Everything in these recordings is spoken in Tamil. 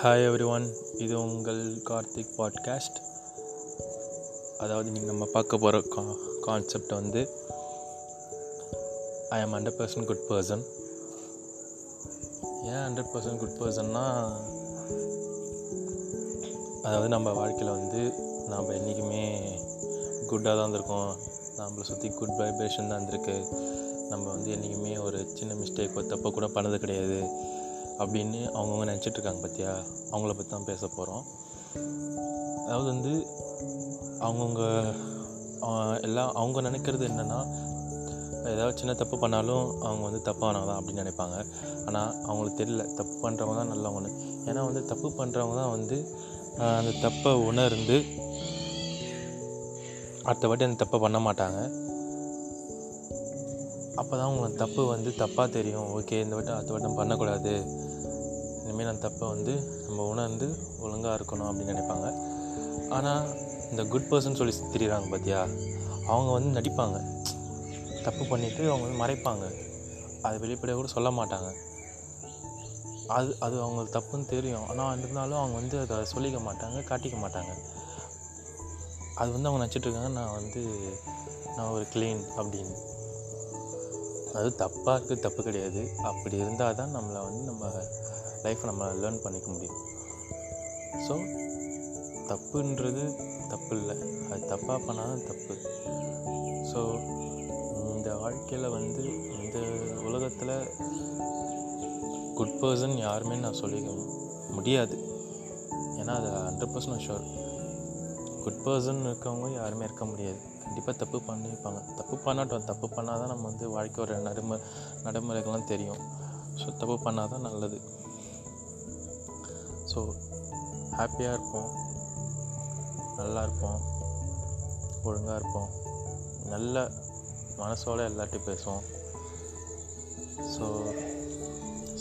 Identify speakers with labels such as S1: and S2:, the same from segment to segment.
S1: ஹாய் எவ்ரி ஒன் இது உங்கள் கார்த்திக் பாட்காஸ்ட் அதாவது நீங்கள் நம்ம பார்க்க போகிற கா கான்செப்ட் வந்து I am hundred percent good person ஏன் ஹண்ட்ரட் பர்சன்ட் குட் பர்சன்னா அதாவது நம்ம வாழ்க்கையில் வந்து நாம் என்றைக்குமே குட்டாக தான் இருந்திருக்கோம். நம்மளை சுற்றி குட் வைப்ரேஷன் தான் இருந்திருக்கு. நம்ம வந்து என்றைக்குமே ஒரு சின்ன மிஸ்டேக் தப்பை கூட பண்ணது கிடையாது. அப்படின்னு அவங்கவுங்க நினச்சிட்ருக்காங்க பார்த்தியா அவங்கள பற்றி தான் பேச போகிறோம் அதாவது வந்து அவங்கவுங்க எல்லாம் அவங்க நினைக்கிறது என்னென்னா ஏதாவது சின்ன தப்பு பண்ணாலும் அவங்க வந்து தப்பானவங்க தான் அப்படின்னு நினைப்பாங்க. ஆனால் அவங்களுக்கு தெரியல. தப்பு பண்ணுறவங்க தான் நல்லவங்கன்னு. ஏன்னா வந்து தப்பு பண்ணுறவங்க தான் வந்து அந்த தப்பை உணர்ந்து அடுத்த வாட்டி அந்த தப்பை பண்ண மாட்டாங்க. அப்போ தான் உங்களுக்கு தப்பு வந்து தப்பாக தெரியும். ஓகே இந்த வட்டம் அடுத்த வட்டம் பண்ணக்கூடாது. இனிமேல் அந்த தப்பை வந்து நம்ம உணர்ந்து ஒழுங்காக இருக்கணும் அப்படின்னு நினைப்பாங்க. ஆனால் இந்த குட் பர்சன் சொல்லி திரிகிறாங்க பார்த்தியா அவங்க வந்து நடிப்பாங்க. தப்பு பண்ணிவிட்டு அவங்க வந்து மறைப்பாங்க. அது வெளிப்படையாக கூட சொல்ல மாட்டாங்க. அது அது அவங்களுக்கு தப்புன்னு தெரியும். ஆனால் இருந்தாலும் அவங்க வந்து அதை சொல்லிக்க மாட்டாங்க காட்டிக்க மாட்டாங்க. அது வந்து அவங்க நினச்சிட்ருக்காங்க நான் வந்து நான் ஒரு கிளீன் அப்படின்னு. அது தப்பாக இருக்குது தப்பு கிடையாது. அப்படி இருந்தால் தான் நம்மளை வந்து நம்ம லைஃப்பை நம்ம லேர்ன் பண்ணிக்க முடியும். ஸோ தப்புன்றது தப்பு இல்லை. அது தப்பாக பண்ணால் தான் தப்பு. ஸோ இந்த வாழ்க்கையில் வந்து இந்த உலகத்தில் குட் பர்சன் யாருமே நான் சொல்லிக்க முடியாது. ஏன்னா அது hundred percent sure good person இருக்கவங்க யாருமே இருக்க முடியாது. கண்டிப்பாக தப்பு பண்ணியிருப்பாங்க தப்பு பண்ணாட்டும். தப்பு பண்ணால் தான் நம்ம வந்து வாழ்க்கையோட நடைமு நடைமுறைகள்லாம் தெரியும். ஸோ தப்பு பண்ணால் தான் நல்லது. ஸோ ஹாப்பியாக இருப்போம். நல்லா இருப்போம். ஒழுங்காக இருப்போம். நல்ல மனசோட எல்லாட்டையும் பேசுவோம். So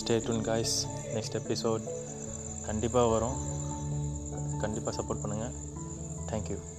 S1: stay tuned guys next episode கண்டிப்பாக வரும். கண்டிப்பாக சப்போர்ட் பண்ணுங்கள் Thank you.